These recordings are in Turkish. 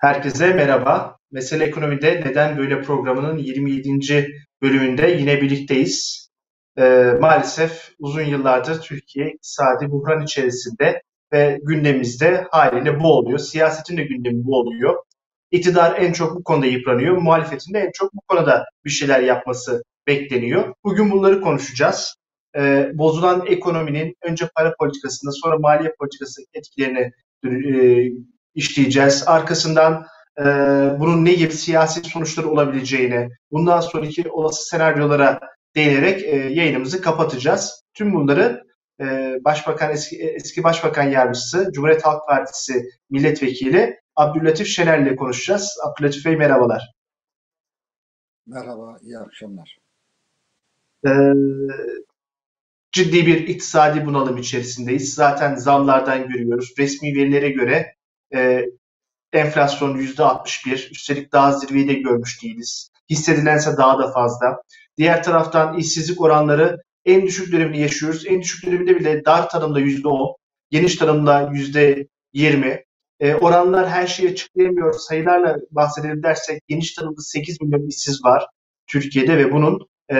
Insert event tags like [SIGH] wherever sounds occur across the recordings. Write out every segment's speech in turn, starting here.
Herkese merhaba. Mesele Ekonomi'de Neden Böyle programının 27. bölümünde yine birlikteyiz. Ee, maalesef uzun yıllardır Türkiye iktisadi buhran içerisinde ve gündemimizde haliyle bu oluyor. Siyasetin de gündemi bu oluyor. İktidar en çok bu konuda yıpranıyor. Muhalefetin de en çok bu konuda bir şeyler yapması bekleniyor. Bugün bunları konuşacağız. Ee, bozulan ekonominin önce para politikasında sonra maliye politikası etkilerini e, işleyeceğiz. Arkasından e, bunun ne gibi siyasi sonuçları olabileceğini, bundan sonraki olası senaryolara değinerek e, yayınımızı kapatacağız. Tüm bunları e, Başbakan eski, eski Başbakan Yardımcısı, Cumhuriyet Halk Partisi Milletvekili Abdülatif Şener ile konuşacağız. Abdülatif Bey merhabalar. Merhaba, iyi akşamlar. Ee, ciddi bir iktisadi bunalım içerisindeyiz. Zaten zamlardan görüyoruz. Resmi verilere göre e, enflasyon %61. Üstelik daha zirveyi de görmüş değiliz. Hissedilense daha da fazla. Diğer taraftan işsizlik oranları en düşük dönemini yaşıyoruz. En düşük döneminde bile dar tarımda %10, geniş tarımda %20. E, oranlar her şeyi açıklayamıyor. Sayılarla bahsedelim dersek geniş tarımda 8 milyon işsiz var Türkiye'de ve bunun e,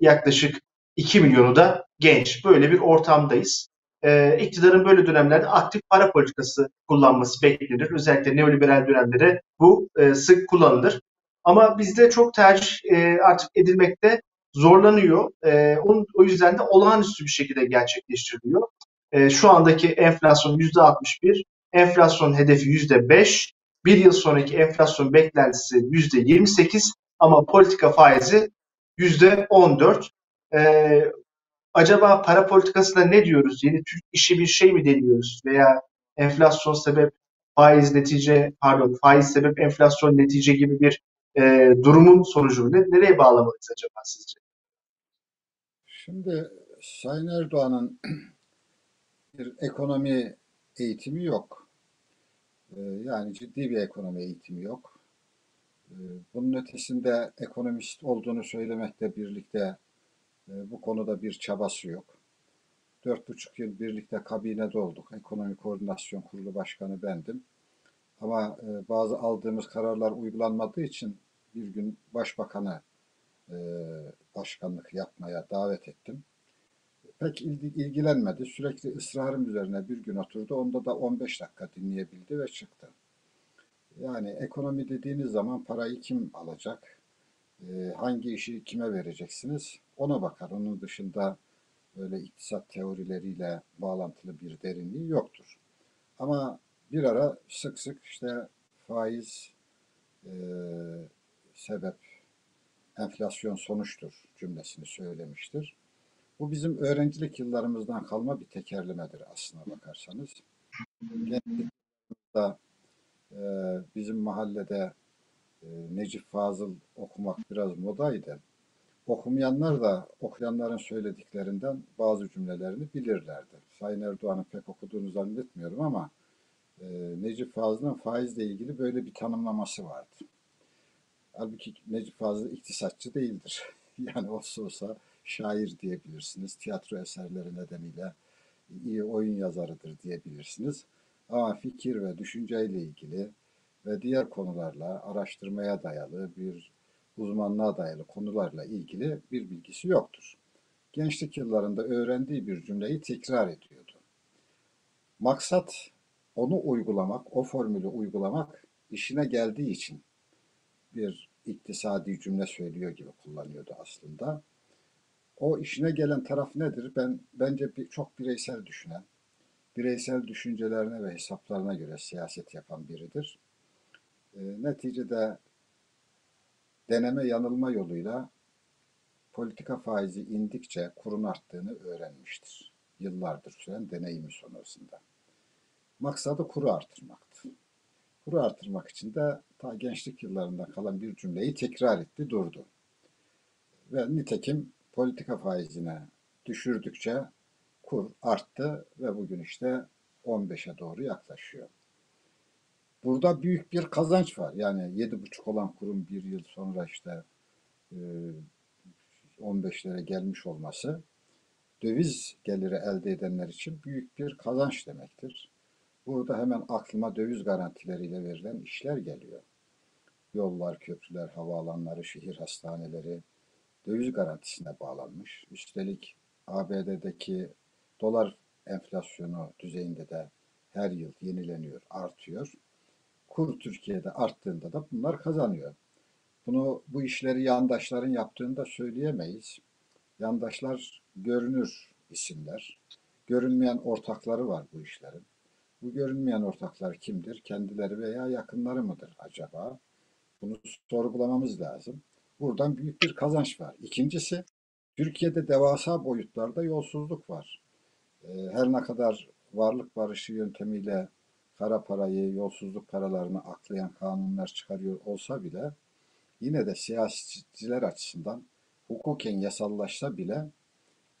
yaklaşık 2 milyonu da genç. Böyle bir ortamdayız e, iktidarın böyle dönemlerde aktif para politikası kullanması beklenir. Özellikle neoliberal dönemlerde bu e, sık kullanılır. Ama bizde çok tercih e, artık edilmekte zorlanıyor. E, onun, o yüzden de olağanüstü bir şekilde gerçekleştiriliyor. E, şu andaki enflasyon %61, enflasyon hedefi %5, bir yıl sonraki enflasyon beklentisi %28 ama politika faizi %14. E, acaba para politikasında ne diyoruz? Yeni Türk işi bir şey mi deniyoruz? Veya enflasyon sebep faiz netice pardon faiz sebep enflasyon netice gibi bir e, durumun sonucu ne? Nereye bağlamalıyız acaba sizce? Şimdi Sayın Erdoğan'ın bir ekonomi eğitimi yok. Ee, yani ciddi bir ekonomi eğitimi yok. Ee, bunun ötesinde ekonomist olduğunu söylemekle birlikte bu konuda bir çabası yok. Dört buçuk yıl birlikte kabinede olduk. Ekonomi Koordinasyon Kurulu Başkanı bendim. Ama e, bazı aldığımız kararlar uygulanmadığı için bir gün başbakanı e, başkanlık yapmaya davet ettim. Pek ilgilenmedi. Sürekli ısrarım üzerine bir gün oturdu. Onda da 15 dakika dinleyebildi ve çıktı. Yani ekonomi dediğiniz zaman parayı kim alacak? E, hangi işi kime vereceksiniz? ona bakar. Onun dışında böyle iktisat teorileriyle bağlantılı bir derinliği yoktur. Ama bir ara sık sık işte faiz e, sebep, enflasyon sonuçtur cümlesini söylemiştir. Bu bizim öğrencilik yıllarımızdan kalma bir tekerlemedir aslına bakarsanız. Gençlikte e, bizim mahallede Necip Fazıl okumak biraz modaydı. Okumayanlar da okuyanların söylediklerinden bazı cümlelerini bilirlerdi. Sayın Erdoğan'ın pek okuduğunu zannetmiyorum ama e, Necip Fazıl'ın faizle ilgili böyle bir tanımlaması vardı. Halbuki Necip Fazıl iktisatçı değildir. [LAUGHS] Yani olsa olsa şair diyebilirsiniz. Tiyatro eserleri nedeniyle iyi oyun yazarıdır diyebilirsiniz. Ama fikir ve düşünceyle ilgili ve diğer konularla araştırmaya dayalı bir uzmanlığa dayalı konularla ilgili bir bilgisi yoktur. Gençlik yıllarında öğrendiği bir cümleyi tekrar ediyordu. Maksat onu uygulamak, o formülü uygulamak işine geldiği için bir iktisadi cümle söylüyor gibi kullanıyordu aslında. O işine gelen taraf nedir? Ben bence bir, çok bireysel düşünen, bireysel düşüncelerine ve hesaplarına göre siyaset yapan biridir. E, neticede deneme yanılma yoluyla politika faizi indikçe kurun arttığını öğrenmiştir. Yıllardır süren deneyimi sonrasında. Maksadı kuru artırmaktı. Kuru artırmak için de ta gençlik yıllarında kalan bir cümleyi tekrar etti, durdu. Ve nitekim politika faizine düşürdükçe kur arttı ve bugün işte 15'e doğru yaklaşıyor. Burada büyük bir kazanç var. Yani yedi buçuk olan kurum bir yıl sonra işte 15'lere gelmiş olması döviz geliri elde edenler için büyük bir kazanç demektir. Burada hemen aklıma döviz garantileriyle verilen işler geliyor. Yollar, köprüler, havaalanları, şehir hastaneleri döviz garantisine bağlanmış. Üstelik ABD'deki dolar enflasyonu düzeyinde de her yıl yenileniyor, artıyor. Kur Türkiye'de arttığında da bunlar kazanıyor. Bunu bu işleri yandaşların yaptığını da söyleyemeyiz. Yandaşlar görünür isimler. Görünmeyen ortakları var bu işlerin. Bu görünmeyen ortaklar kimdir? Kendileri veya yakınları mıdır acaba? Bunu sorgulamamız lazım. Buradan büyük bir kazanç var. İkincisi, Türkiye'de devasa boyutlarda yolsuzluk var. Ee, Her ne kadar varlık barışı yöntemiyle kara parayı, yolsuzluk paralarını aklayan kanunlar çıkarıyor olsa bile yine de siyasetçiler açısından hukuken yasallaşsa bile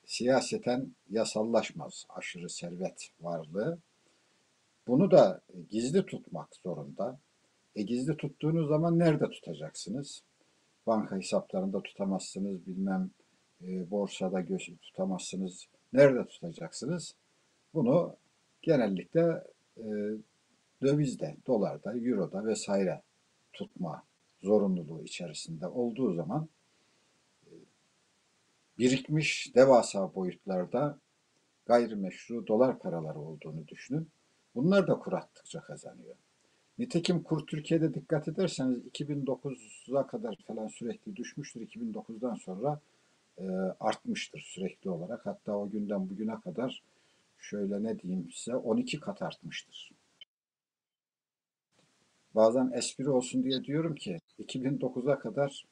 siyaseten yasallaşmaz aşırı servet varlığı. Bunu da gizli tutmak zorunda. E gizli tuttuğunuz zaman nerede tutacaksınız? Banka hesaplarında tutamazsınız, bilmem e, borsada tutamazsınız. Nerede tutacaksınız? Bunu genellikle e, dövizde, dolarda, euroda vesaire tutma zorunluluğu içerisinde olduğu zaman e, birikmiş devasa boyutlarda gayrimeşru dolar paraları olduğunu düşünün. Bunlar da kur arttıkça kazanıyor. Nitekim kur Türkiye'de dikkat ederseniz 2009'a kadar falan sürekli düşmüştür. 2009'dan sonra e, artmıştır sürekli olarak. Hatta o günden bugüne kadar şöyle ne diyeyim size 12 kat artmıştır. Bazen espri olsun diye diyorum ki 2009'a kadar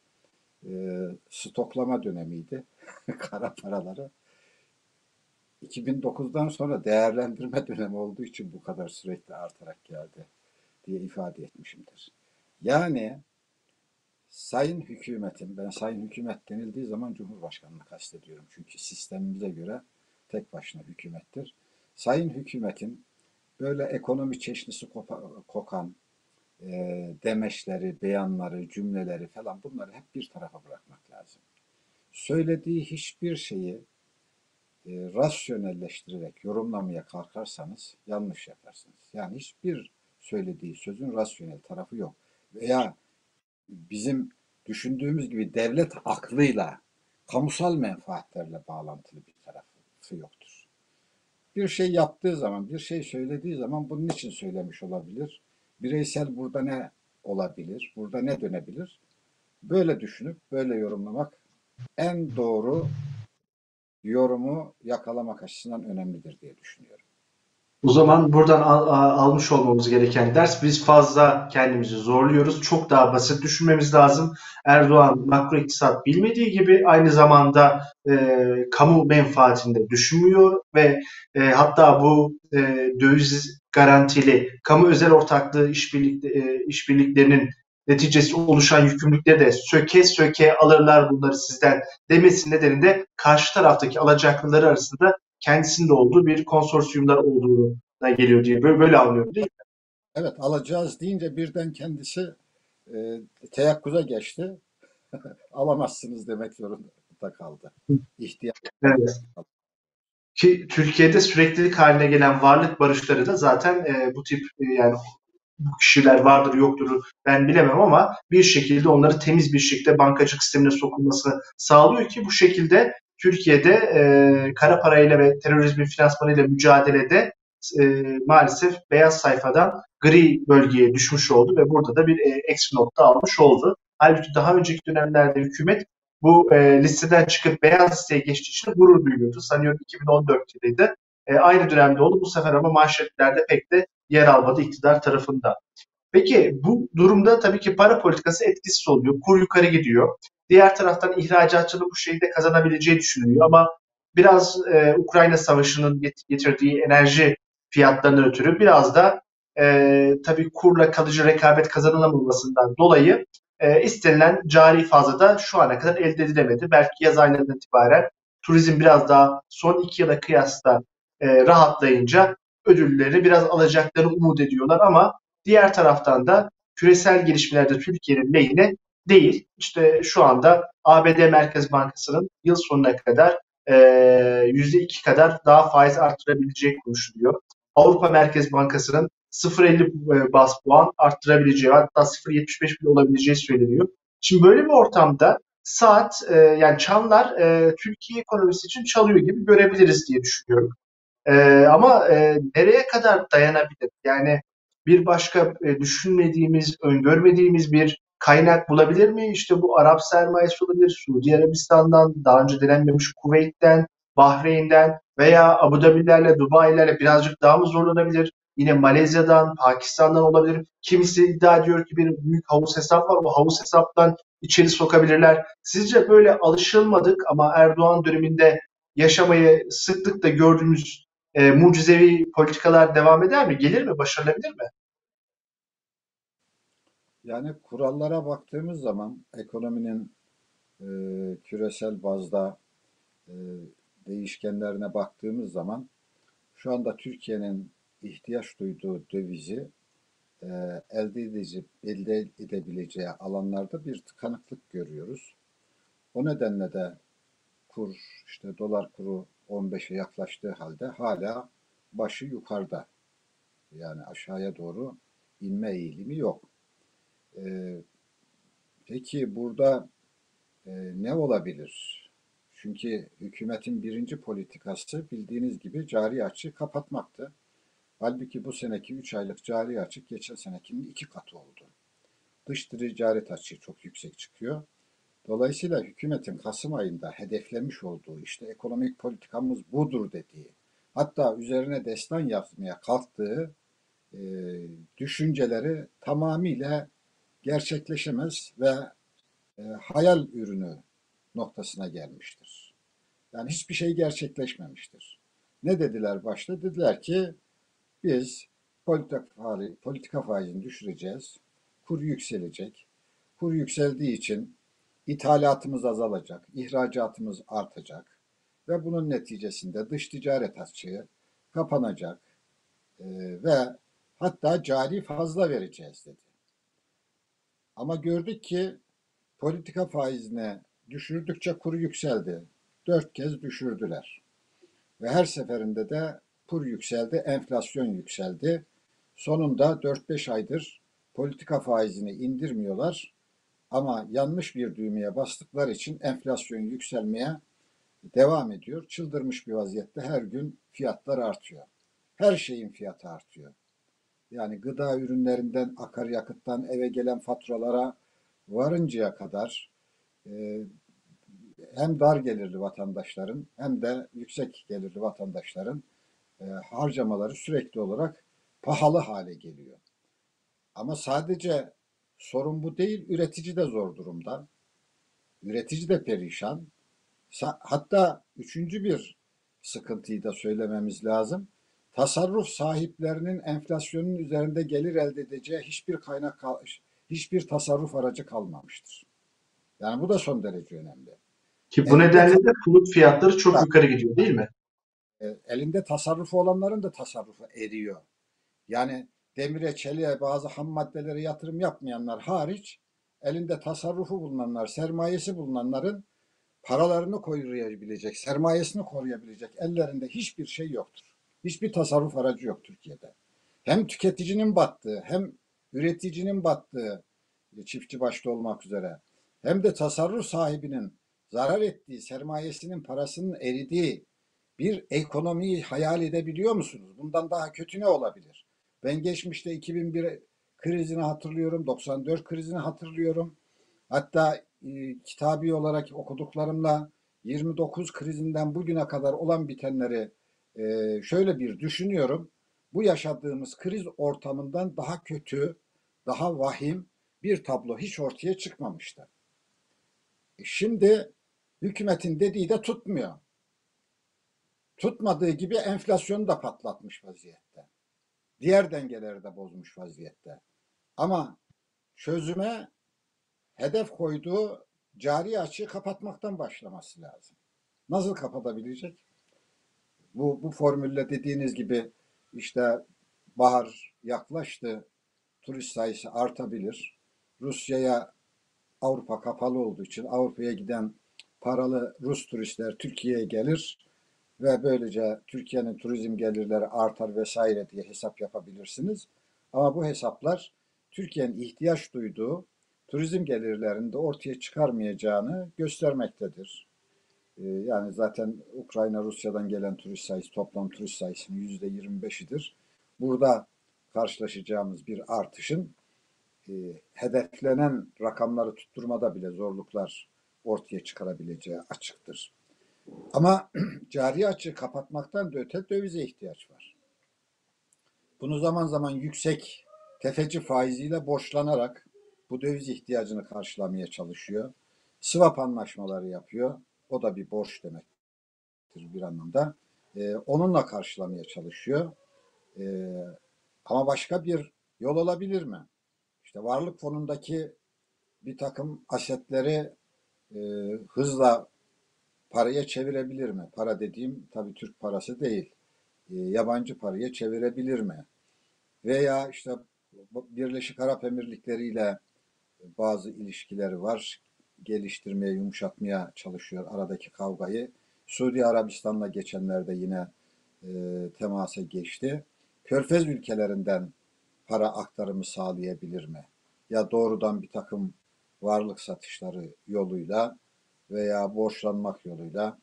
e, stoklama dönemiydi [LAUGHS] kara paraları. 2009'dan sonra değerlendirme dönemi olduğu için bu kadar sürekli artarak geldi diye ifade etmişimdir. Yani sayın hükümetin, ben sayın hükümet denildiği zaman Cumhurbaşkanı'nı kastediyorum. Çünkü sistemimize göre tek başına hükümettir. Sayın hükümetin böyle ekonomi çeşnisi kokan e, demeçleri, beyanları, cümleleri falan bunları hep bir tarafa bırakmak lazım. Söylediği hiçbir şeyi e, rasyonelleştirerek yorumlamaya kalkarsanız yanlış yaparsınız. Yani hiçbir söylediği sözün rasyonel tarafı yok. Veya bizim düşündüğümüz gibi devlet aklıyla, kamusal menfaatlerle bağlantılı bir tarafı yoktur. Bir şey yaptığı zaman, bir şey söylediği zaman bunun için söylemiş olabilir. Bireysel burada ne olabilir, burada ne dönebilir? Böyle düşünüp böyle yorumlamak en doğru yorumu yakalamak açısından önemlidir diye düşünüyorum. O zaman buradan al- almış olmamız gereken ders biz fazla kendimizi zorluyoruz. Çok daha basit düşünmemiz lazım. Erdoğan makro iktisat bilmediği gibi aynı zamanda e, kamu menfaatinde düşünmüyor ve e, hatta bu e, döviz garantili kamu özel ortaklığı işbirlik, e, işbirliklerinin neticesi oluşan yükümlülükleri de söke söke alırlar bunları sizden demesi nedeniyle karşı taraftaki alacaklıları arasında kendisinde olduğu bir konsorsiyumlar olduğunu da geliyor diye böyle, böyle anlıyorum değil mi? Evet alacağız deyince birden kendisi e, teyakkuza geçti. [LAUGHS] Alamazsınız demek zorunda kaldı. İhtiyaç Evet. Ki Türkiye'de süreklilik haline gelen varlık barışları da zaten e, bu tip e, yani bu kişiler vardır yoktur ben bilemem ama bir şekilde onları temiz bir şekilde bankacılık sistemine sokulmasını sağlıyor ki bu şekilde Türkiye'de e, kara parayla ve terörizmin finansmanıyla mücadelede e, maalesef beyaz sayfadan gri bölgeye düşmüş oldu ve burada da bir e, eksi nokta almış oldu. Halbuki daha önceki dönemlerde hükümet bu e, listeden çıkıp beyaz listeye geçtiği için gurur duyuyordu. Sanıyorum 2014 yılıydı. E, aynı dönemde oldu. Bu sefer ama manşetlerde pek de yer almadı iktidar tarafından. Peki bu durumda tabii ki para politikası etkisiz oluyor. Kur yukarı gidiyor. Diğer taraftan ihracatçının bu şeyi de kazanabileceği düşünülüyor ama biraz e, Ukrayna Savaşı'nın get- getirdiği enerji fiyatlarından ötürü biraz da e, tabii kurla kalıcı rekabet kazanılamamasından dolayı e, istenilen cari fazla da şu ana kadar elde edilemedi. Belki yaz aylarından itibaren turizm biraz daha son iki yıla kıyasla e, rahatlayınca ödülleri biraz alacaklarını umut ediyorlar ama diğer taraftan da küresel gelişmelerde Türkiye'nin lehine değil. İşte şu anda ABD Merkez Bankası'nın yıl sonuna kadar e, %2 kadar daha faiz artırabileceği konuşuluyor. Avrupa Merkez Bankası'nın 0.50 bas puan arttırabileceği hatta 0.75 bile olabileceği söyleniyor. Şimdi böyle bir ortamda saat e, yani çanlar e, Türkiye ekonomisi için çalıyor gibi görebiliriz diye düşünüyorum. E, ama e, nereye kadar dayanabilir? Yani bir başka e, düşünmediğimiz, öngörmediğimiz bir kaynak bulabilir mi? İşte bu Arap sermayesi olabilir, Suudi Arabistan'dan, daha önce denenmemiş Kuveyt'ten, Bahreyn'den veya Abu Dhabi'lerle, Dubai'lerle birazcık daha mı zorlanabilir? Yine Malezya'dan, Pakistan'dan olabilir. Kimisi iddia ediyor ki bir büyük havuz hesap var. O havuz hesaptan içeri sokabilirler. Sizce böyle alışılmadık ama Erdoğan döneminde yaşamayı sıklıkla gördüğümüz e, mucizevi politikalar devam eder mi? Gelir mi? Başarılabilir mi? Yani kurallara baktığımız zaman ekonominin e, küresel bazda e, değişkenlerine baktığımız zaman şu anda Türkiye'nin ihtiyaç duyduğu dövizi e, elde, edici, elde edebileceği alanlarda bir tıkanıklık görüyoruz. O nedenle de kur, işte dolar kuru 15'e yaklaştığı halde hala başı yukarıda. Yani aşağıya doğru inme eğilimi yok. Ee, peki burada e, ne olabilir? Çünkü hükümetin birinci politikası bildiğiniz gibi cari açığı kapatmaktı. Halbuki bu seneki 3 aylık cari açık geçen senekinin iki katı oldu. Dış ticaret açığı çok yüksek çıkıyor. Dolayısıyla hükümetin Kasım ayında hedeflemiş olduğu işte ekonomik politikamız budur dediği, hatta üzerine destan yazmaya kalktığı e, düşünceleri tamamıyla gerçekleşemez ve e, hayal ürünü noktasına gelmiştir. Yani hiçbir şey gerçekleşmemiştir. Ne dediler başta? Dediler ki biz politika, politika faizini düşüreceğiz, kur yükselecek. Kur yükseldiği için ithalatımız azalacak, ihracatımız artacak ve bunun neticesinde dış ticaret açığı kapanacak e, ve hatta cari fazla vereceğiz dedi. Ama gördük ki politika faizine düşürdükçe kuru yükseldi. Dört kez düşürdüler. Ve her seferinde de kur yükseldi, enflasyon yükseldi. Sonunda 4-5 aydır politika faizini indirmiyorlar. Ama yanlış bir düğmeye bastıkları için enflasyon yükselmeye devam ediyor. Çıldırmış bir vaziyette her gün fiyatlar artıyor. Her şeyin fiyatı artıyor. Yani gıda ürünlerinden, akaryakıttan eve gelen faturalara varıncaya kadar e, hem dar gelirli vatandaşların hem de yüksek gelirli vatandaşların e, harcamaları sürekli olarak pahalı hale geliyor. Ama sadece sorun bu değil, üretici de zor durumda. Üretici de perişan. Hatta üçüncü bir sıkıntıyı da söylememiz lazım tasarruf sahiplerinin enflasyonun üzerinde gelir elde edeceği hiçbir kaynak, hiçbir tasarruf aracı kalmamıştır. Yani bu da son derece önemli. Ki bu elinde nedenle de konut fiyatları çok yukarı gidiyor değil mi? E, elinde tasarrufu olanların da tasarrufu eriyor. Yani demire, çeliğe, bazı ham maddelere yatırım yapmayanlar hariç elinde tasarrufu bulunanlar, sermayesi bulunanların paralarını koruyabilecek, sermayesini koruyabilecek ellerinde hiçbir şey yoktur. Hiçbir tasarruf aracı yok Türkiye'de. Hem tüketicinin battığı hem üreticinin battığı çiftçi başta olmak üzere hem de tasarruf sahibinin zarar ettiği, sermayesinin parasının eridiği bir ekonomiyi hayal edebiliyor musunuz? Bundan daha kötü ne olabilir? Ben geçmişte 2001 krizini hatırlıyorum, 94 krizini hatırlıyorum. Hatta e, kitabi olarak okuduklarımla 29 krizinden bugüne kadar olan bitenleri e, şöyle bir düşünüyorum. Bu yaşadığımız kriz ortamından daha kötü, daha vahim bir tablo hiç ortaya çıkmamıştı. E şimdi hükümetin dediği de tutmuyor. Tutmadığı gibi enflasyonu da patlatmış vaziyette. Diğer dengeleri de bozmuş vaziyette. Ama çözüme hedef koyduğu cari açığı kapatmaktan başlaması lazım. Nasıl kapatabilecek? Bu, bu formülle dediğiniz gibi işte bahar yaklaştı, turist sayısı artabilir. Rusya'ya Avrupa kapalı olduğu için Avrupa'ya giden paralı Rus turistler Türkiye'ye gelir. Ve böylece Türkiye'nin turizm gelirleri artar vesaire diye hesap yapabilirsiniz. Ama bu hesaplar Türkiye'nin ihtiyaç duyduğu turizm gelirlerini de ortaya çıkarmayacağını göstermektedir. Ee, Yani zaten Ukrayna, Rusya'dan gelen turist sayısı, toplam turist sayısının yüzde 25'idir. Burada karşılaşacağımız bir artışın e, hedeflenen rakamları tutturmada bile zorluklar ortaya çıkarabileceği açıktır. Ama [CLEARS THROAT] cari açığı kapatmaktan da öte dövize ihtiyaç var. Bunu zaman zaman yüksek tefeci faiziyle borçlanarak bu döviz ihtiyacını karşılamaya çalışıyor. Swap anlaşmaları yapıyor. O da bir borç demektir bir anlamda. Ee, onunla karşılamaya çalışıyor. Ee, ama başka bir yol olabilir mi? İşte varlık fonundaki bir takım asetleri e, hızla paraya çevirebilir mi? Para dediğim tabii Türk parası değil. E, yabancı paraya çevirebilir mi? Veya işte Birleşik Arap Emirlikleri ile bazı ilişkileri var. Geliştirmeye, yumuşatmaya çalışıyor aradaki kavgayı. Suudi Arabistan'la geçenlerde yine e, temasa geçti. Körfez ülkelerinden para aktarımı sağlayabilir mi? Ya doğrudan bir takım varlık satışları yoluyla veya borçlanmak yoluyla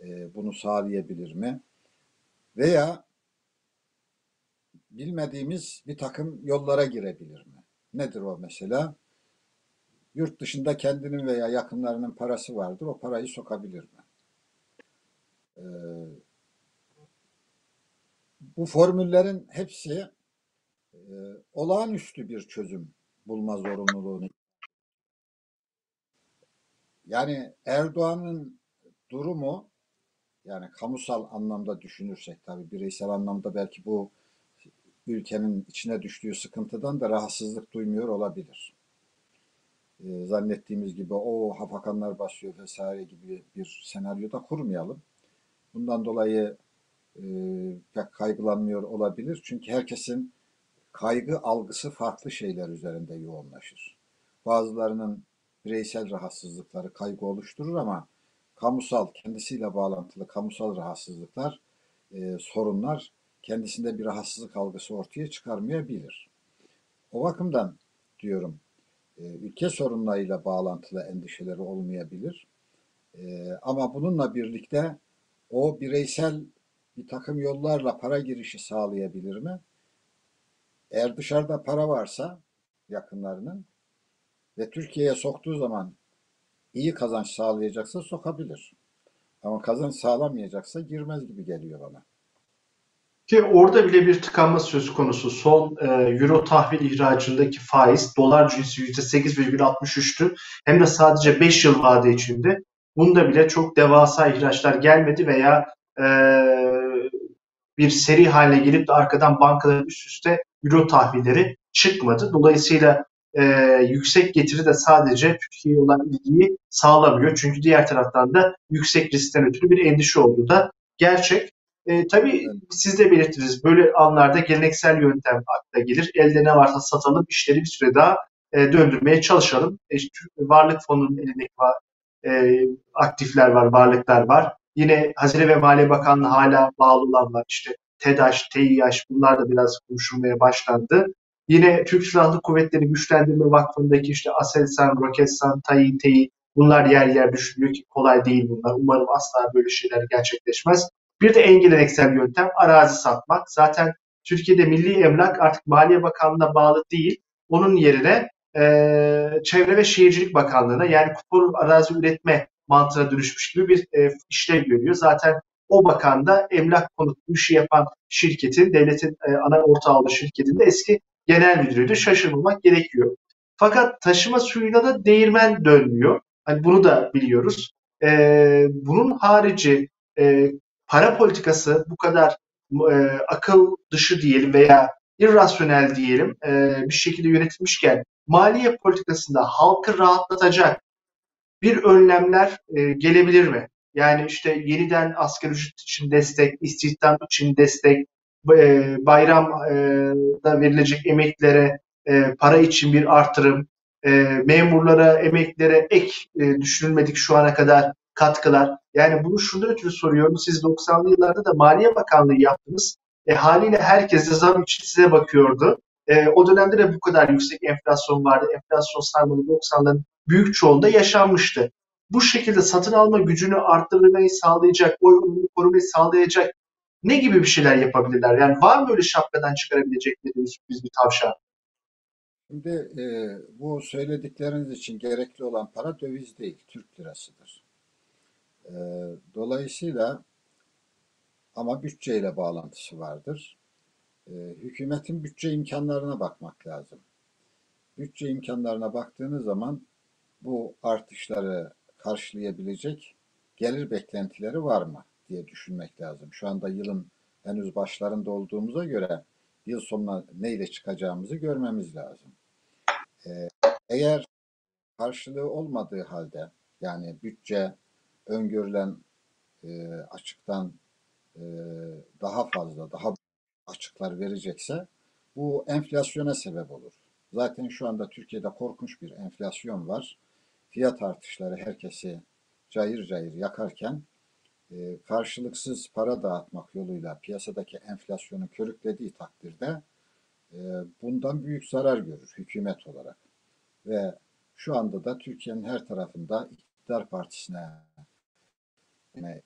e, bunu sağlayabilir mi? Veya bilmediğimiz bir takım yollara girebilir mi? Nedir o mesela? Yurt dışında kendinin veya yakınlarının parası vardır. O parayı sokabilir mi? Ee, bu formüllerin hepsi e, olağanüstü bir çözüm bulma zorunluluğunu. Yani Erdoğan'ın durumu yani kamusal anlamda düşünürsek tabii bireysel anlamda belki bu ülkenin içine düştüğü sıkıntıdan da rahatsızlık duymuyor olabilir. Ee, zannettiğimiz gibi o hafakanlar basıyor vesaire gibi bir senaryoda kurmayalım. Bundan dolayı e, pek kaygılanmıyor olabilir. Çünkü herkesin kaygı algısı farklı şeyler üzerinde yoğunlaşır. Bazılarının bireysel rahatsızlıkları kaygı oluşturur ama kamusal, kendisiyle bağlantılı kamusal rahatsızlıklar, e, sorunlar kendisinde bir rahatsızlık algısı ortaya çıkarmayabilir. O bakımdan diyorum, e, ülke sorunlarıyla bağlantılı endişeleri olmayabilir. E, ama bununla birlikte o bireysel bir takım yollarla para girişi sağlayabilir mi? Eğer dışarıda para varsa yakınlarının ve Türkiye'ye soktuğu zaman iyi kazanç sağlayacaksa sokabilir. Ama kazanç sağlamayacaksa girmez gibi geliyor bana. Ki orada bile bir tıkanma söz konusu. Son e, euro tahvil ihracındaki faiz dolar cinsi %8,63'tü. Hem de sadece 5 yıl vade içinde. Bunda bile çok devasa ihraçlar gelmedi veya e, bir seri haline gelip de arkadan bankaların üst üste euro tahvilleri çıkmadı. Dolayısıyla e, yüksek getiri de sadece Türkiye'ye olan ilgiyi sağlamıyor. Çünkü diğer taraftan da yüksek riskten ötürü bir endişe olduğu da gerçek. E, tabii siz de belirttiniz böyle anlarda geleneksel yöntem akla gelir. Elde ne varsa satalım, işleri bir süre daha e, döndürmeye çalışalım. E, varlık fonunun elindeki var, e, aktifler var, varlıklar var. Yine Hazine ve Maliye Bakanlığı hala bağlı olan var. İşte TEDAŞ, TİH bunlar da biraz konuşulmaya başlandı. Yine Türk Silahlı Kuvvetleri Güçlendirme Vakfı'ndaki işte Aselsan, Roketsan, TAİ, TEİ bunlar yer yer düşünülüyor ki kolay değil bunlar. Umarım asla böyle şeyler gerçekleşmez. Bir de en geleneksel yöntem arazi satmak. Zaten Türkiye'de milli emlak artık Maliye Bakanlığı'na bağlı değil. Onun yerine e, Çevre ve Şehircilik Bakanlığı'na yani kupon arazi üretme mantığına dönüşmüş gibi bir e, işlev görüyor. Zaten o bakan da emlak konut bu işi yapan şirketin, devletin e, ana ortağı olduğu şirketin de eski genel müdürüydü. Şaşırmamak gerekiyor. Fakat taşıma suyuna da değirmen dönmüyor. Hani bunu da biliyoruz. E, bunun harici e, para politikası bu kadar e, akıl dışı diyelim veya irrasyonel diyelim e, bir şekilde yönetilmişken maliye politikasında halkı rahatlatacak bir önlemler e, gelebilir mi? Yani işte yeniden asgari ücret için destek, istihdam için destek, e, bayramda verilecek emeklilere e, para için bir artırım, e, memurlara, emeklilere ek e, düşünülmedik şu ana kadar katkılar. Yani bunu şundan ötürü soruyorum. Siz 90'lı yıllarda da Maliye Bakanlığı yaptınız. E, haliyle herkes de zam için size bakıyordu. E, o dönemde de bu kadar yüksek enflasyon vardı. Enflasyon sarmalı 90'ların büyük çoğunda yaşanmıştı. Bu şekilde satın alma gücünü arttırmayı sağlayacak, oy korumayı sağlayacak ne gibi bir şeyler yapabilirler? Yani var mı öyle şapkadan çıkarabilecekleri sürpriz bir tavşan? Şimdi e, bu söyledikleriniz için gerekli olan para döviz değil, Türk lirasıdır. E, dolayısıyla ama bütçeyle bağlantısı vardır. E, hükümetin bütçe imkanlarına bakmak lazım. Bütçe imkanlarına baktığınız zaman bu artışları karşılayabilecek gelir beklentileri var mı diye düşünmek lazım. Şu anda yılın henüz başlarında olduğumuza göre yıl sonuna neyle çıkacağımızı görmemiz lazım. Ee, eğer karşılığı olmadığı halde yani bütçe öngörülen e, açıktan e, daha fazla, daha açıklar verecekse bu enflasyona sebep olur. Zaten şu anda Türkiye'de korkunç bir enflasyon var. Fiyat artışları herkesi cayır cayır yakarken karşılıksız para dağıtmak yoluyla piyasadaki enflasyonu körüklediği takdirde e, bundan büyük zarar görür hükümet olarak. Ve şu anda da Türkiye'nin her tarafında iktidar partisine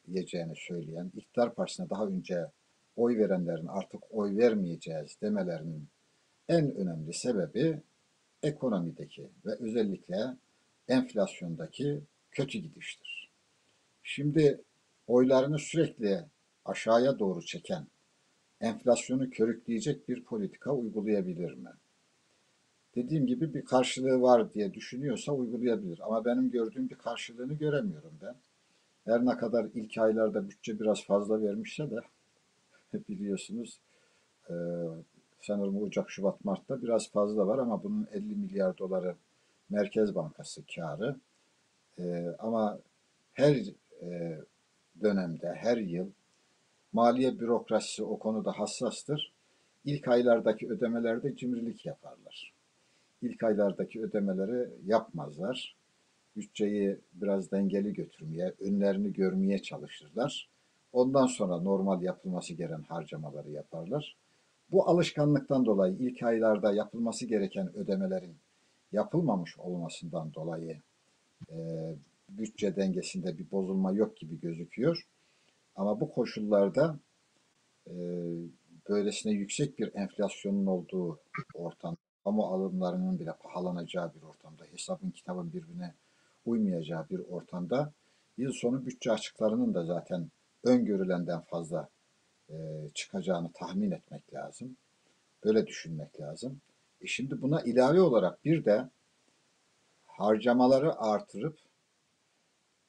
yiyeceğini söyleyen, iktidar partisine daha önce oy verenlerin artık oy vermeyeceğiz demelerinin en önemli sebebi ekonomideki ve özellikle enflasyondaki kötü gidiştir. Şimdi oylarını sürekli aşağıya doğru çeken, enflasyonu körükleyecek bir politika uygulayabilir mi? Dediğim gibi bir karşılığı var diye düşünüyorsa uygulayabilir. Ama benim gördüğüm bir karşılığını göremiyorum ben. Her ne kadar ilk aylarda bütçe biraz fazla vermişse de [LAUGHS] biliyorsunuz e, sanırım Ocak, Şubat, Mart'ta biraz fazla var ama bunun 50 milyar doları Merkez Bankası karı. E, ama her e, dönemde, her yıl maliye bürokrasisi o konuda hassastır. İlk aylardaki ödemelerde cimrilik yaparlar. İlk aylardaki ödemeleri yapmazlar. Bütçeyi biraz dengeli götürmeye, önlerini görmeye çalışırlar. Ondan sonra normal yapılması gereken harcamaları yaparlar. Bu alışkanlıktan dolayı ilk aylarda yapılması gereken ödemelerin yapılmamış olmasından dolayı bütçe dengesinde bir bozulma yok gibi gözüküyor. Ama bu koşullarda e, böylesine yüksek bir enflasyonun olduğu ortam, kamu alımlarının bile pahalanacağı bir ortamda, hesabın kitabın birbirine uymayacağı bir ortamda yıl sonu bütçe açıklarının da zaten öngörülenden fazla e, çıkacağını tahmin etmek lazım. Böyle düşünmek lazım. E şimdi buna ilave olarak bir de harcamaları artırıp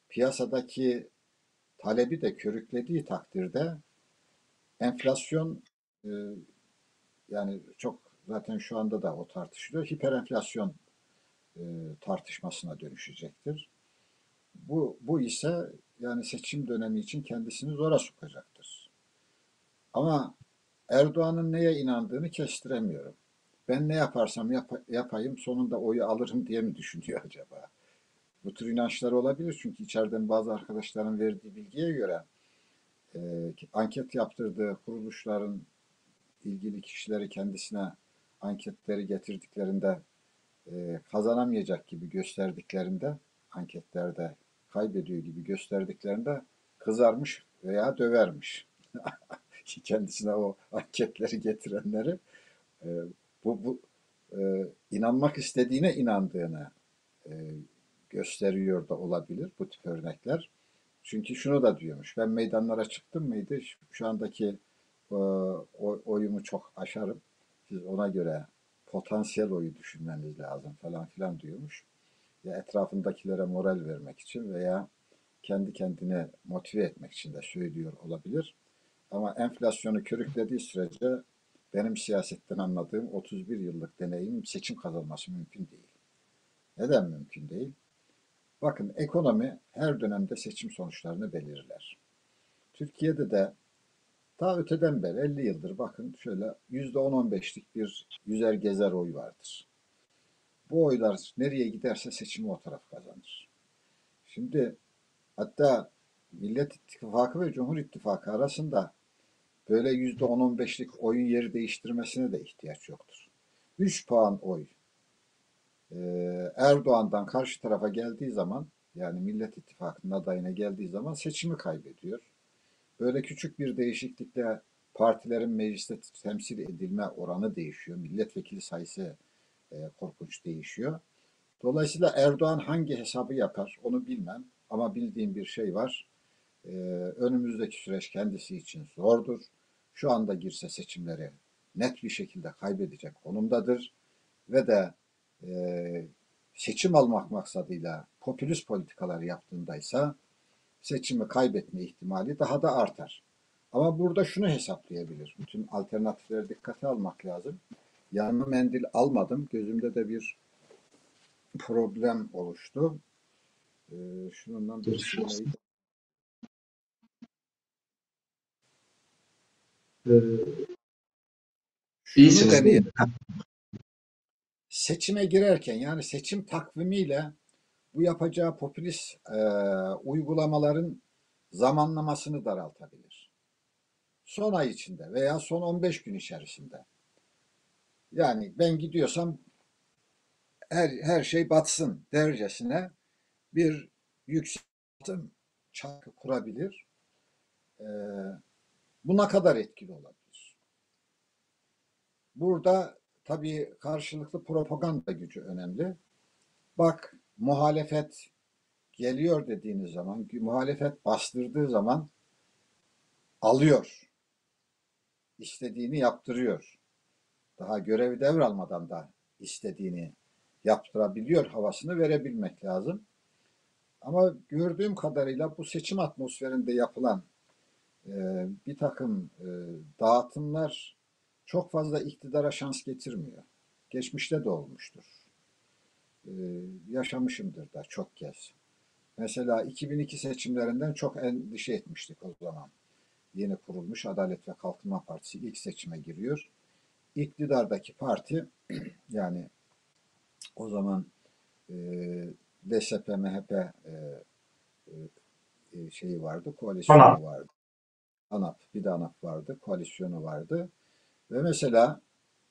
piyasadaki talebi de körüklediği takdirde enflasyon e, yani çok zaten şu anda da o tartışılıyor. Hiperenflasyon e, tartışmasına dönüşecektir. Bu, bu ise yani seçim dönemi için kendisini zora sokacaktır. Ama Erdoğan'ın neye inandığını kestiremiyorum. Ben ne yaparsam yap, yapayım sonunda oyu alırım diye mi düşünüyor acaba? Bu tür inançlar olabilir çünkü içeriden bazı arkadaşların verdiği bilgiye göre e, anket yaptırdığı kuruluşların ilgili kişileri kendisine anketleri getirdiklerinde e, kazanamayacak gibi gösterdiklerinde anketlerde kaybediyor gibi gösterdiklerinde kızarmış veya dövermiş. [LAUGHS] Kendisine o anketleri getirenleri e, bu, bu e, inanmak istediğine inandığını e, gösteriyor da olabilir bu tip örnekler. Çünkü şunu da diyormuş. Ben meydanlara çıktım mıydı? Şu andaki e, oyumu çok aşarım. Siz ona göre potansiyel oyu düşünmeniz lazım falan filan diyormuş. Ya etrafındakilere moral vermek için veya kendi kendine motive etmek için de söylüyor olabilir. Ama enflasyonu körüklediği sürece benim siyasetten anladığım 31 yıllık deneyim seçim kazanması mümkün değil. Neden mümkün değil? Bakın ekonomi her dönemde seçim sonuçlarını belirler. Türkiye'de de ta öteden beri 50 yıldır bakın şöyle %10-15'lik bir yüzer gezer oy vardır. Bu oylar nereye giderse seçimi o taraf kazanır. Şimdi Hatta Millet İttifakı ve Cumhur İttifakı arasında böyle yüzde 10-15'lik oyun yeri değiştirmesine de ihtiyaç yoktur. 3 puan oy Erdoğan'dan karşı tarafa geldiği zaman yani Millet İttifakı'nın adayına geldiği zaman seçimi kaybediyor. Böyle küçük bir değişiklikle partilerin mecliste temsil edilme oranı değişiyor. Milletvekili sayısı e, korkunç değişiyor. Dolayısıyla Erdoğan hangi hesabı yapar onu bilmem ama bildiğim bir şey var. Ee, önümüzdeki süreç kendisi için zordur. Şu anda girse seçimleri net bir şekilde kaybedecek konumdadır ve de e, seçim almak maksadıyla popülist politikalar yaptığındaysa seçimi kaybetme ihtimali daha da artar. Ama burada şunu hesaplayabilir. Bütün alternatifleri dikkate almak lazım. Yanıma mendil almadım. Gözümde de bir problem oluştu. Ee, şundan bir silmeyi Ee, İyisiniz mi? Seçime girerken yani seçim takvimiyle bu yapacağı popülist e, uygulamaların zamanlamasını daraltabilir. Son ay içinde veya son 15 gün içerisinde. Yani ben gidiyorsam her, her şey batsın dercesine bir yükseltim çarkı kurabilir. E, bu ne kadar etkili olabilir? Burada tabii karşılıklı propaganda gücü önemli. Bak muhalefet geliyor dediğiniz zaman, muhalefet bastırdığı zaman alıyor. istediğini yaptırıyor. Daha görevi devralmadan da istediğini yaptırabiliyor havasını verebilmek lazım. Ama gördüğüm kadarıyla bu seçim atmosferinde yapılan e, bir takım e, dağıtımlar çok fazla iktidara şans getirmiyor. Geçmişte de olmuştur. E, yaşamışımdır da çok kez. Mesela 2002 seçimlerinden çok endişe etmiştik o zaman. Yeni kurulmuş Adalet ve Kalkınma Partisi ilk seçime giriyor. İktidardaki parti [CLEARS THROAT] yani o zaman e, DSP, MHP e, e, şeyi vardı, koalisyonu ANAP. vardı. ANAP, bir de ANAP vardı, koalisyonu vardı. Ve mesela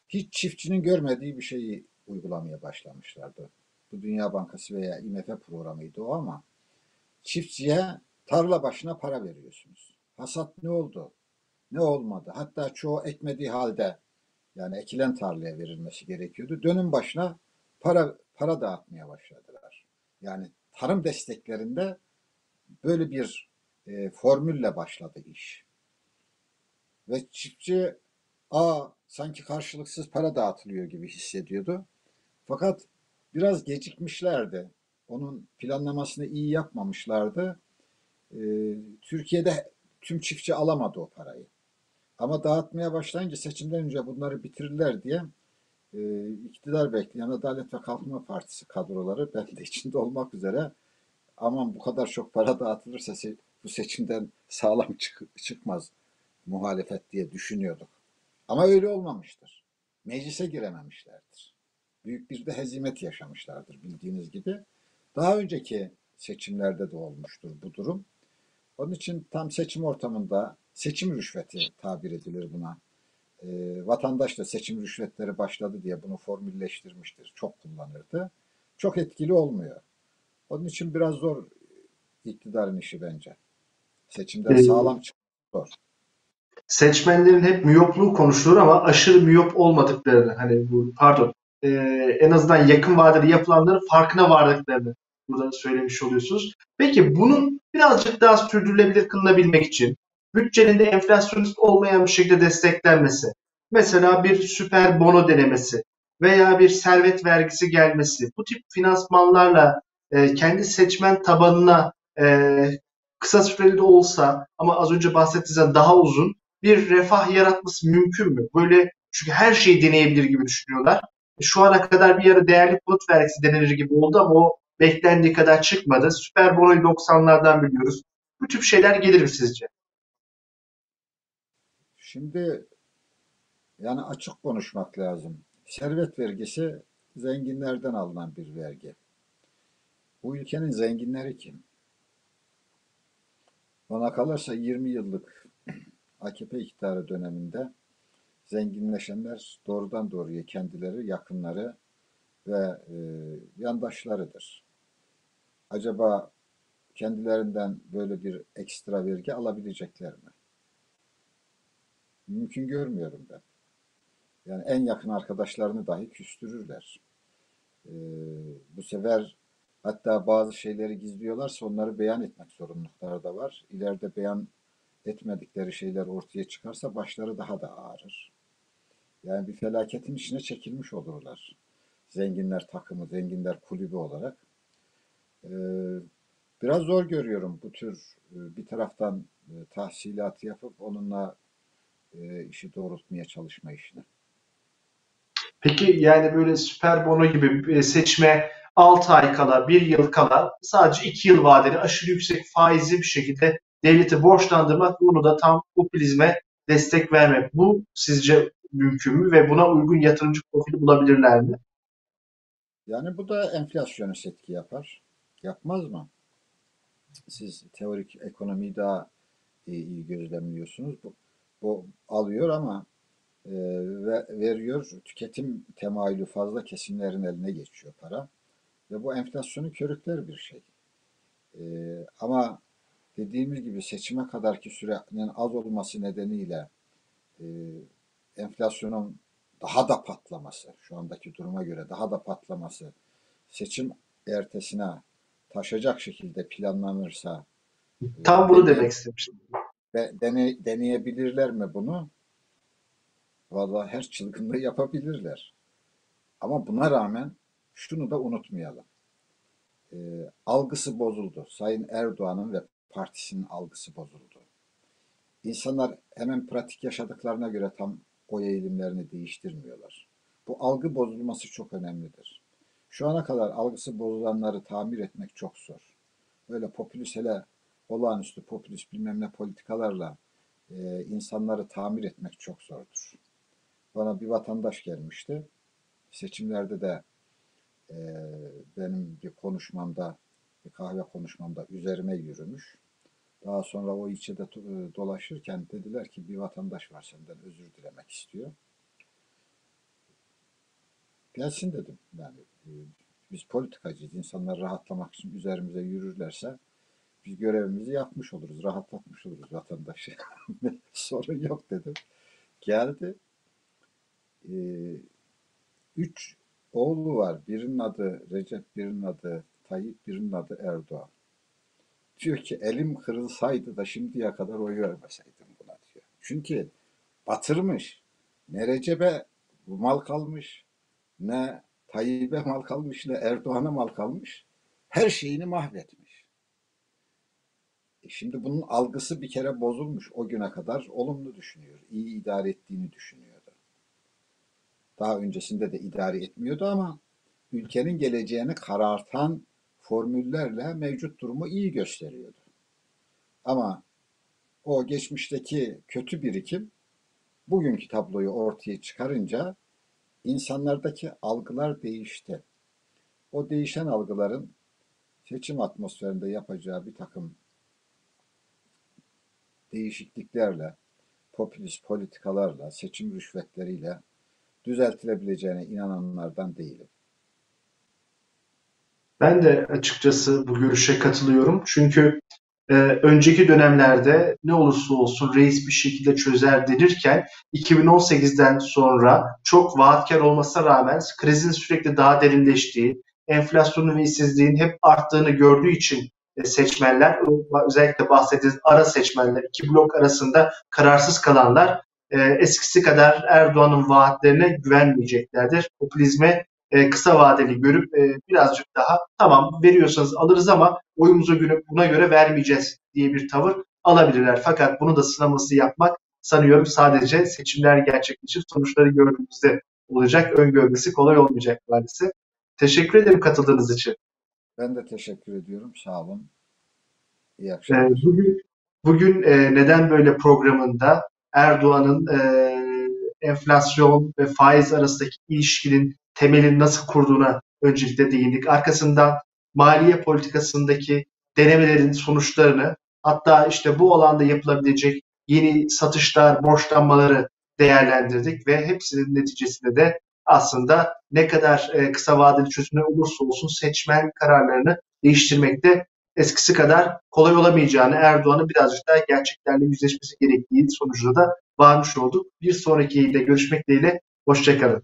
hiç çiftçinin görmediği bir şeyi uygulamaya başlamışlardı. Bu Dünya Bankası veya IMF programıydı o ama çiftçiye tarla başına para veriyorsunuz. Hasat ne oldu? Ne olmadı? Hatta çoğu ekmediği halde yani ekilen tarlaya verilmesi gerekiyordu. Dönüm başına para para dağıtmaya başladılar. Yani tarım desteklerinde böyle bir e, formülle başladı iş. Ve çiftçi a sanki karşılıksız para dağıtılıyor gibi hissediyordu. Fakat biraz gecikmişlerdi. Onun planlamasını iyi yapmamışlardı. Ee, Türkiye'de tüm çiftçi alamadı o parayı. Ama dağıtmaya başlayınca seçimden önce bunları bitirirler diye e, iktidar bekleyen Adalet ve Kalkınma Partisi kadroları [LAUGHS] ben de içinde olmak üzere aman bu kadar çok para dağıtılırsa bu seçimden sağlam çık- çıkmaz muhalefet diye düşünüyorduk. Ama öyle olmamıştır. Meclise girememişlerdir. Büyük bir de hezimet yaşamışlardır bildiğiniz gibi. Daha önceki seçimlerde de olmuştur bu durum. Onun için tam seçim ortamında seçim rüşveti tabir edilir buna. E, vatandaş da seçim rüşvetleri başladı diye bunu formülleştirmiştir. Çok kullanırdı. Çok etkili olmuyor. Onun için biraz zor iktidarın işi bence. Seçimden Ee, sağlam çıkmak zor. Seçmenlerin hep miyopluğu konuşulur ama aşırı miyop olmadıklarını hani bu pardon e, en azından yakın vadede yapılanların farkına vardıklarını burada söylemiş oluyorsunuz. Peki bunun birazcık daha sürdürülebilir kılınabilmek için bütçenin de enflasyonist olmayan bir şekilde desteklenmesi, mesela bir süper bono denemesi veya bir servet vergisi gelmesi, bu tip finansmanlarla e, kendi seçmen tabanına e, kısa süreli de olsa ama az önce bahsettiğinizden daha uzun bir refah yaratması mümkün mü? Böyle çünkü her şeyi deneyebilir gibi düşünüyorlar. E, Şu ana kadar bir ara değerli konut vergisi denenir gibi oldu ama o beklendiği kadar çıkmadı. Süper bonoyu 90'lardan biliyoruz. Bu tip şeyler gelir mi sizce? Şimdi yani açık konuşmak lazım. Servet vergisi zenginlerden alınan bir vergi. Bu ülkenin zenginleri kim? Bana kalırsa 20 yıllık AKP iktidarı döneminde zenginleşenler doğrudan doğruya kendileri, yakınları ve e, yandaşlarıdır. Acaba kendilerinden böyle bir ekstra vergi alabilecekler mi? Mümkün görmüyorum ben. Yani en yakın arkadaşlarını dahi küstürürler. Ee, bu sefer hatta bazı şeyleri gizliyorlarsa onları beyan etmek zorunlulukları da var. İleride beyan etmedikleri şeyler ortaya çıkarsa başları daha da ağrır. Yani bir felaketin içine çekilmiş olurlar. Zenginler takımı, zenginler kulübü olarak. Ee, biraz zor görüyorum bu tür e, bir taraftan e, tahsilatı yapıp onunla e, işi doğrultmaya çalışma işini. Peki yani böyle süper bono gibi seçme 6 ay kala, 1 yıl kala sadece 2 yıl vadeli aşırı yüksek faizli bir şekilde devleti borçlandırmak bunu da tam popülizme destek vermek. Bu sizce mümkün mü ve buna uygun yatırımcı profili bulabilirler mi? Yani bu da enflasyonist etki yapar. Yapmaz mı? Siz teorik ekonomiyi daha iyi, iyi gözlemliyorsunuz. Bu, bu alıyor ama e, ve veriyor. Tüketim temayülü fazla kesimlerin eline geçiyor para. Ve bu enflasyonu körükler bir şey. E, ama dediğimiz gibi seçime kadarki sürenin az olması nedeniyle e, enflasyonun daha da patlaması, şu andaki duruma göre daha da patlaması, seçim ertesine taşacak şekilde planlanırsa Tam bunu demek istemiştim. Dene, deneyebilirler mi bunu? Vallahi her çılgınlığı yapabilirler. Ama buna rağmen şunu da unutmayalım. E, algısı bozuldu. Sayın Erdoğan'ın ve partisinin algısı bozuldu. İnsanlar hemen pratik yaşadıklarına göre tam o eğilimlerini değiştirmiyorlar. Bu algı bozulması çok önemlidir. Şu ana kadar algısı bozulanları tamir etmek çok zor. Böyle popülist hele olağanüstü popülist bilmem ne politikalarla e, insanları tamir etmek çok zordur. Bana bir vatandaş gelmişti. Seçimlerde de e, benim bir konuşmamda, bir kahve konuşmamda üzerime yürümüş. Daha sonra o ilçede e, dolaşırken dediler ki bir vatandaş var senden özür dilemek istiyor. Gelsin dedim. Yani e, biz politikacıyız. İnsanlar rahatlamak için üzerimize yürürlerse biz görevimizi yapmış oluruz, rahatlatmış oluruz vatandaşı. [LAUGHS] Sorun yok dedim. Geldi. Ee, üç oğlu var. Birinin adı Recep, birinin adı Tayyip, birinin adı Erdoğan. Diyor ki elim kırılsaydı da şimdiye kadar oy vermeseydim buna diyor. Çünkü batırmış. Ne Recep'e mal kalmış, ne Tayyip'e mal kalmış, ne Erdoğan'a mal kalmış. Her şeyini mahvetmiş. E şimdi bunun algısı bir kere bozulmuş o güne kadar olumlu düşünüyor. iyi idare ettiğini düşünüyordu. Daha öncesinde de idare etmiyordu ama ülkenin geleceğini karartan formüllerle mevcut durumu iyi gösteriyordu. Ama o geçmişteki kötü birikim bugünkü tabloyu ortaya çıkarınca insanlardaki algılar değişti. O değişen algıların seçim atmosferinde yapacağı bir takım değişikliklerle, popülist politikalarla, seçim rüşvetleriyle düzeltilebileceğine inananlardan değilim. Ben de açıkçası bu görüşe katılıyorum. Çünkü e, önceki dönemlerde ne olursa olsun reis bir şekilde çözer denirken 2018'den sonra çok vaatkar olmasına rağmen krizin sürekli daha derinleştiği, enflasyonun ve işsizliğin hep arttığını gördüğü için e, seçmenler, özellikle bahsettiğiniz ara seçmenler, iki blok arasında kararsız kalanlar e, eskisi kadar Erdoğan'ın vaatlerine güvenmeyeceklerdir. Popülizme e, kısa vadeli görüp e, birazcık daha tamam veriyorsanız alırız ama oyumuzu göre, buna göre vermeyeceğiz diye bir tavır alabilirler. Fakat bunu da sınaması yapmak sanıyorum sadece seçimler gerçekleşir sonuçları gördüğümüzde olacak. Öngörmesi kolay olmayacak maalesef. Teşekkür ederim katıldığınız için. Ben de teşekkür ediyorum. Sağ olun. İyi akşamlar. E, bugün bugün e, neden böyle programında Erdoğan'ın e, enflasyon ve faiz arasındaki ilişkinin temelini nasıl kurduğuna öncelikle değindik. Arkasından maliye politikasındaki denemelerin sonuçlarını Hatta işte bu alanda yapılabilecek yeni satışlar, borçlanmaları değerlendirdik ve hepsinin neticesinde de aslında ne kadar e, kısa vadeli çözümler olursa olsun seçmen kararlarını değiştirmekte eskisi kadar kolay olamayacağını, Erdoğan'ın birazcık daha gerçeklerle yüzleşmesi gerektiği sonucuna da varmış olduk. Bir sonraki yayında görüşmek dileğiyle. Hoşçakalın.